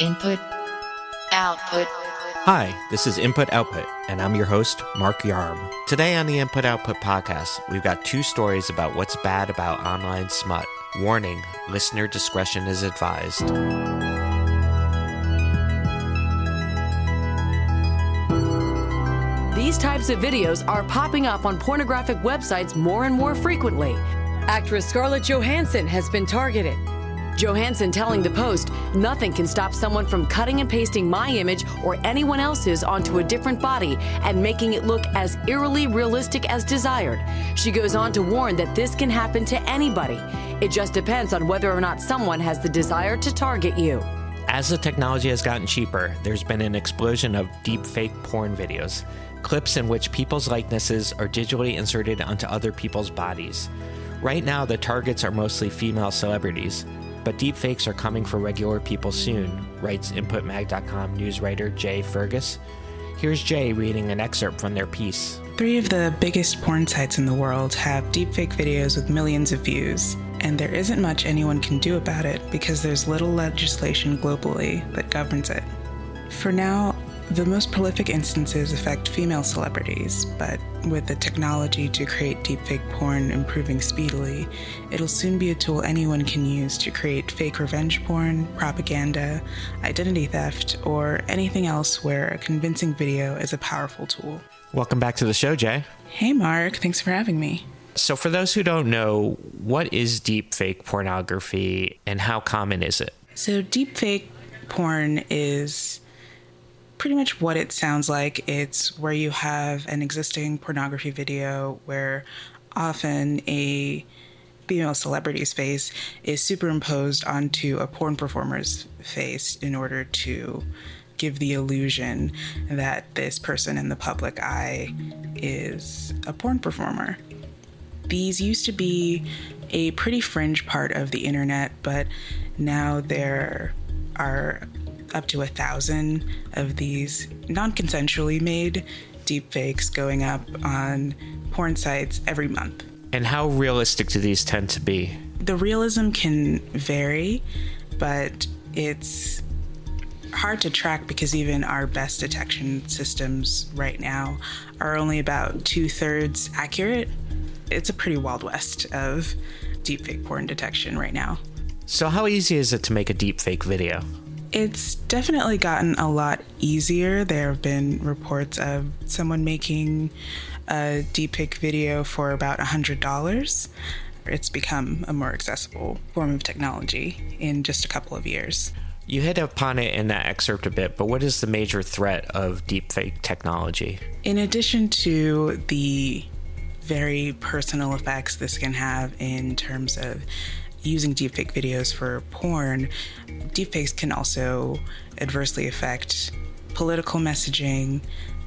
Input, output. Hi, this is Input Output, and I'm your host, Mark Yarm. Today on the Input Output podcast, we've got two stories about what's bad about online smut. Warning listener discretion is advised. These types of videos are popping up on pornographic websites more and more frequently. Actress Scarlett Johansson has been targeted. Johansson telling the Post, nothing can stop someone from cutting and pasting my image or anyone else's onto a different body and making it look as eerily realistic as desired. She goes on to warn that this can happen to anybody. It just depends on whether or not someone has the desire to target you. As the technology has gotten cheaper, there's been an explosion of deep fake porn videos, clips in which people's likenesses are digitally inserted onto other people's bodies. Right now, the targets are mostly female celebrities, but deepfakes are coming for regular people soon, writes InputMag.com news writer Jay Fergus. Here's Jay reading an excerpt from their piece. Three of the biggest porn sites in the world have deepfake videos with millions of views, and there isn't much anyone can do about it because there's little legislation globally that governs it. For now, the most prolific instances affect female celebrities, but with the technology to create deepfake porn improving speedily, it'll soon be a tool anyone can use to create fake revenge porn, propaganda, identity theft, or anything else where a convincing video is a powerful tool. Welcome back to the show, Jay. Hey, Mark, thanks for having me. So, for those who don't know, what is deepfake pornography and how common is it? So, deepfake porn is pretty much what it sounds like. It's where you have an existing pornography video where often a female celebrity's face is superimposed onto a porn performer's face in order to give the illusion that this person in the public eye is a porn performer. These used to be a pretty fringe part of the internet, but now there are up to a thousand of these non consensually made deepfakes going up on porn sites every month. And how realistic do these tend to be? The realism can vary, but it's hard to track because even our best detection systems right now are only about two thirds accurate. It's a pretty wild west of deepfake porn detection right now. So, how easy is it to make a deepfake video? It's definitely gotten a lot easier. There have been reports of someone making a deepfake video for about $100. It's become a more accessible form of technology in just a couple of years. You hit upon it in that excerpt a bit, but what is the major threat of deepfake technology? In addition to the very personal effects this can have in terms of using deepfake videos for porn, deepfakes can also adversely affect political messaging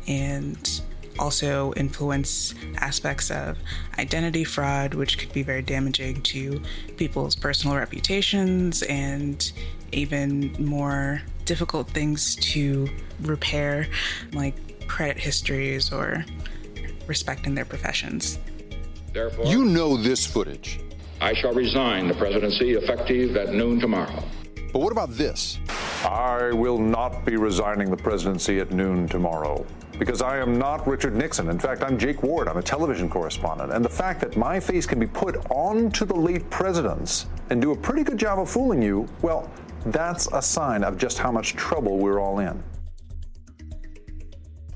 and also influence aspects of identity fraud, which could be very damaging to people's personal reputations and even more difficult things to repair, like credit histories or respect in their professions. Therefore, you know this footage. I shall resign the presidency effective at noon tomorrow. But what about this? I will not be resigning the presidency at noon tomorrow because I am not Richard Nixon. In fact, I'm Jake Ward. I'm a television correspondent. And the fact that my face can be put onto the late presidents and do a pretty good job of fooling you, well, that's a sign of just how much trouble we're all in.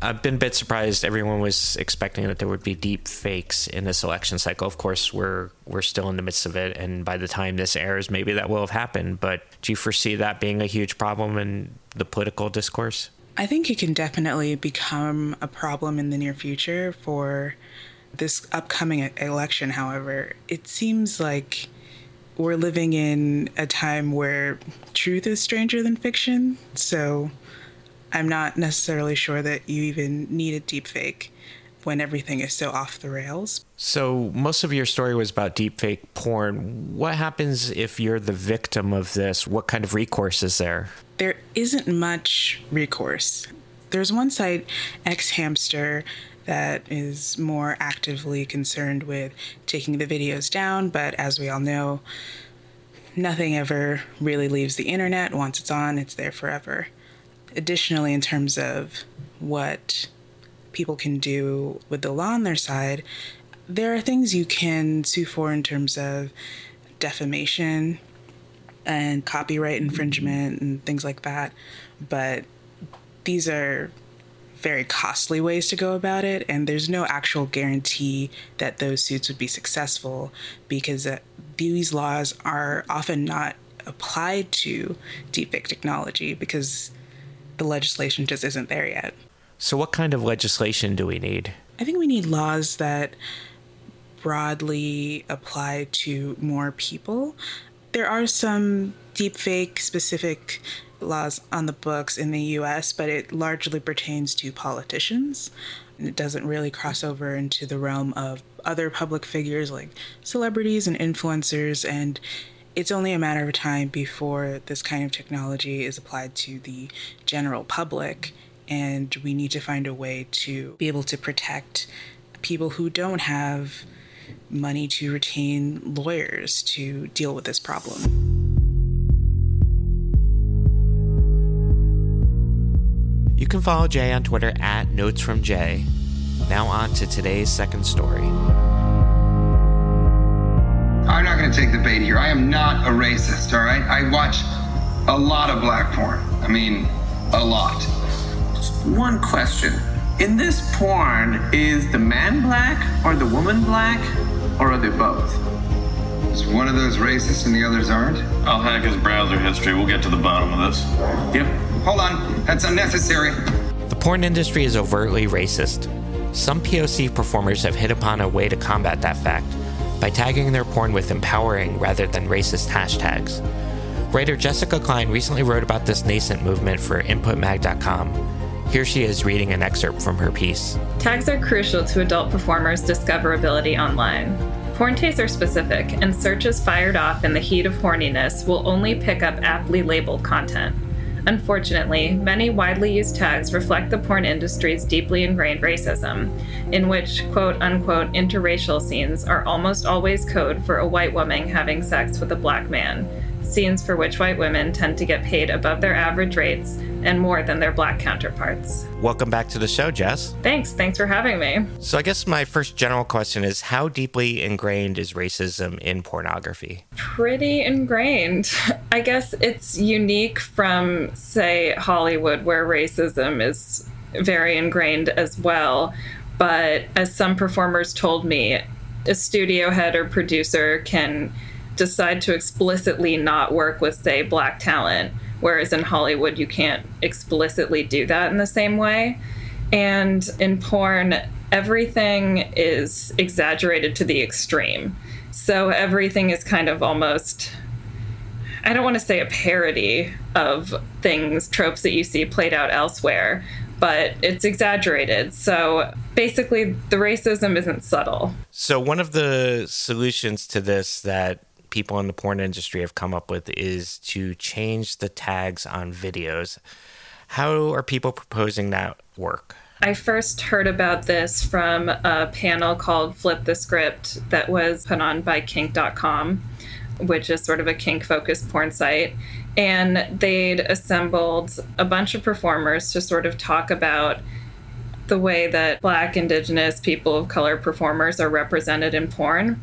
I've been a bit surprised. Everyone was expecting that there would be deep fakes in this election cycle. Of course, we're we're still in the midst of it, and by the time this airs, maybe that will have happened. But do you foresee that being a huge problem in the political discourse? I think it can definitely become a problem in the near future for this upcoming election. However, it seems like we're living in a time where truth is stranger than fiction. So I'm not necessarily sure that you even need a deep fake when everything is so off the rails. So, most of your story was about deepfake porn. What happens if you're the victim of this? What kind of recourse is there? There isn't much recourse. There's one site, xHamster, that is more actively concerned with taking the videos down, but as we all know, nothing ever really leaves the internet. Once it's on, it's there forever. Additionally, in terms of what people can do with the law on their side, there are things you can sue for in terms of defamation and copyright infringement and things like that. But these are very costly ways to go about it, and there's no actual guarantee that those suits would be successful because uh, these laws are often not applied to deepfake technology because the legislation just isn't there yet. So, what kind of legislation do we need? I think we need laws that broadly apply to more people. There are some deepfake specific laws on the books in the US, but it largely pertains to politicians. And it doesn't really cross over into the realm of other public figures like celebrities and influencers. And it's only a matter of time before this kind of technology is applied to the general public. And we need to find a way to be able to protect people who don't have money to retain lawyers to deal with this problem. You can follow Jay on Twitter at Notes from Jay. Now on to today's second story. I'm going to take the bait here. I am not a racist, all right? I watch a lot of black porn. I mean, a lot. One question. In this porn, is the man black or the woman black, or are they both? Is one of those racist and the others aren't? I'll hack his browser history. We'll get to the bottom of this. Yep. Hold on. That's unnecessary. The porn industry is overtly racist. Some POC performers have hit upon a way to combat that fact by tagging their porn with empowering rather than racist hashtags. Writer Jessica Klein recently wrote about this nascent movement for InputMag.com. Here she is reading an excerpt from her piece. Tags are crucial to adult performers' discoverability online. Porn tastes are specific, and searches fired off in the heat of horniness will only pick up aptly labeled content. Unfortunately, many widely used tags reflect the porn industry's deeply ingrained racism, in which quote unquote interracial scenes are almost always code for a white woman having sex with a black man, scenes for which white women tend to get paid above their average rates and more than their black counterparts. Welcome back to the show, Jess. Thanks. Thanks for having me. So, I guess my first general question is how deeply ingrained is racism in pornography? Pretty ingrained. I guess it's unique from, say, Hollywood, where racism is very ingrained as well. But as some performers told me, a studio head or producer can decide to explicitly not work with, say, black talent whereas in Hollywood, you can't explicitly do that in the same way. And in porn, everything is exaggerated to the extreme. So everything is kind of almost, I don't want to say a parody of things, tropes that you see played out elsewhere, but it's exaggerated. So basically, the racism isn't subtle. So, one of the solutions to this that people in the porn industry have come up with is to change the tags on videos. How are people proposing that work? I first heard about this from a panel called Flip the Script that was put on by kink.com, which is sort of a kink focused porn site. And they'd assembled a bunch of performers to sort of talk about the way that Black, Indigenous, people of color performers are represented in porn.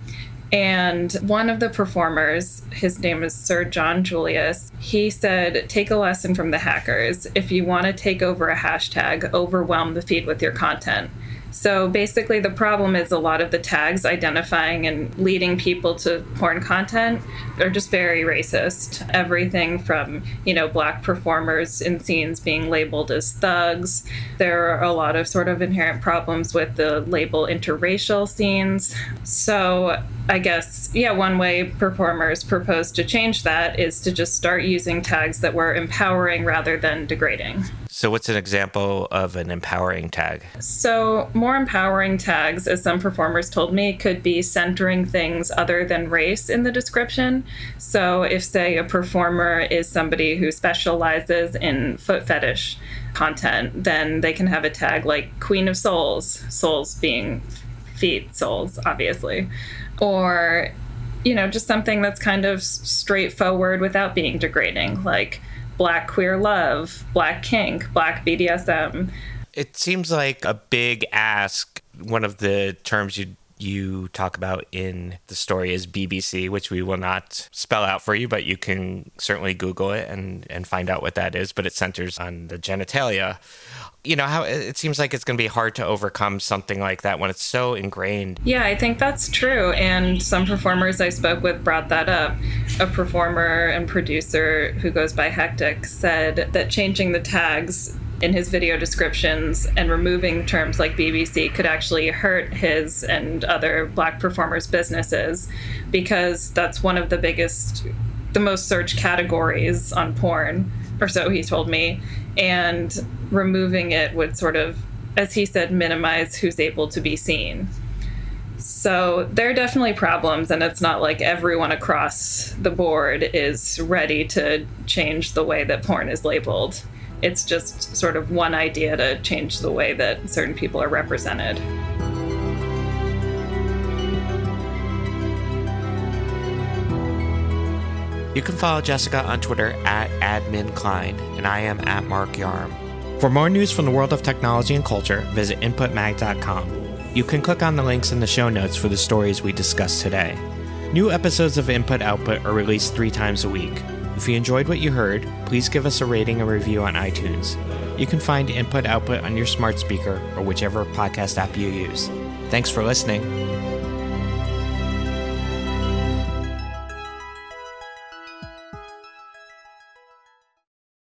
And one of the performers, his name is Sir John Julius, he said, Take a lesson from the hackers. If you want to take over a hashtag, overwhelm the feed with your content. So basically, the problem is a lot of the tags identifying and leading people to porn content are just very racist. Everything from, you know, black performers in scenes being labeled as thugs. There are a lot of sort of inherent problems with the label interracial scenes. So I guess, yeah, one way performers propose to change that is to just start using tags that were empowering rather than degrading. So, what's an example of an empowering tag? So, more empowering tags, as some performers told me, could be centering things other than race in the description. So, if, say, a performer is somebody who specializes in foot fetish content, then they can have a tag like Queen of Soles, soles being feet soles, obviously. Or you know, just something that's kind of straightforward without being degrading, like black queer love, black kink, black BDSM. It seems like a big ask. One of the terms you you talk about in the story is BBC, which we will not spell out for you, but you can certainly Google it and, and find out what that is. But it centers on the genitalia. You know how it seems like it's going to be hard to overcome something like that when it's so ingrained. Yeah i think that's true. And some performers i spoke with brought that up. A performer and producer who goes by hectic said that changing the tags in his video descriptions and removing terms like bbc could actually hurt his and other black performers businesses because that's one of the biggest the most searched categories on porn or so he told me and removing it would sort of, as he said, minimize who's able to be seen. So there are definitely problems, and it's not like everyone across the board is ready to change the way that porn is labeled. It's just sort of one idea to change the way that certain people are represented. You can follow Jessica on Twitter at adminklein, and I am at Mark Yarm. For more news from the world of technology and culture, visit inputmag.com. You can click on the links in the show notes for the stories we discussed today. New episodes of Input Output are released three times a week. If you enjoyed what you heard, please give us a rating and review on iTunes. You can find Input Output on your smart speaker or whichever podcast app you use. Thanks for listening.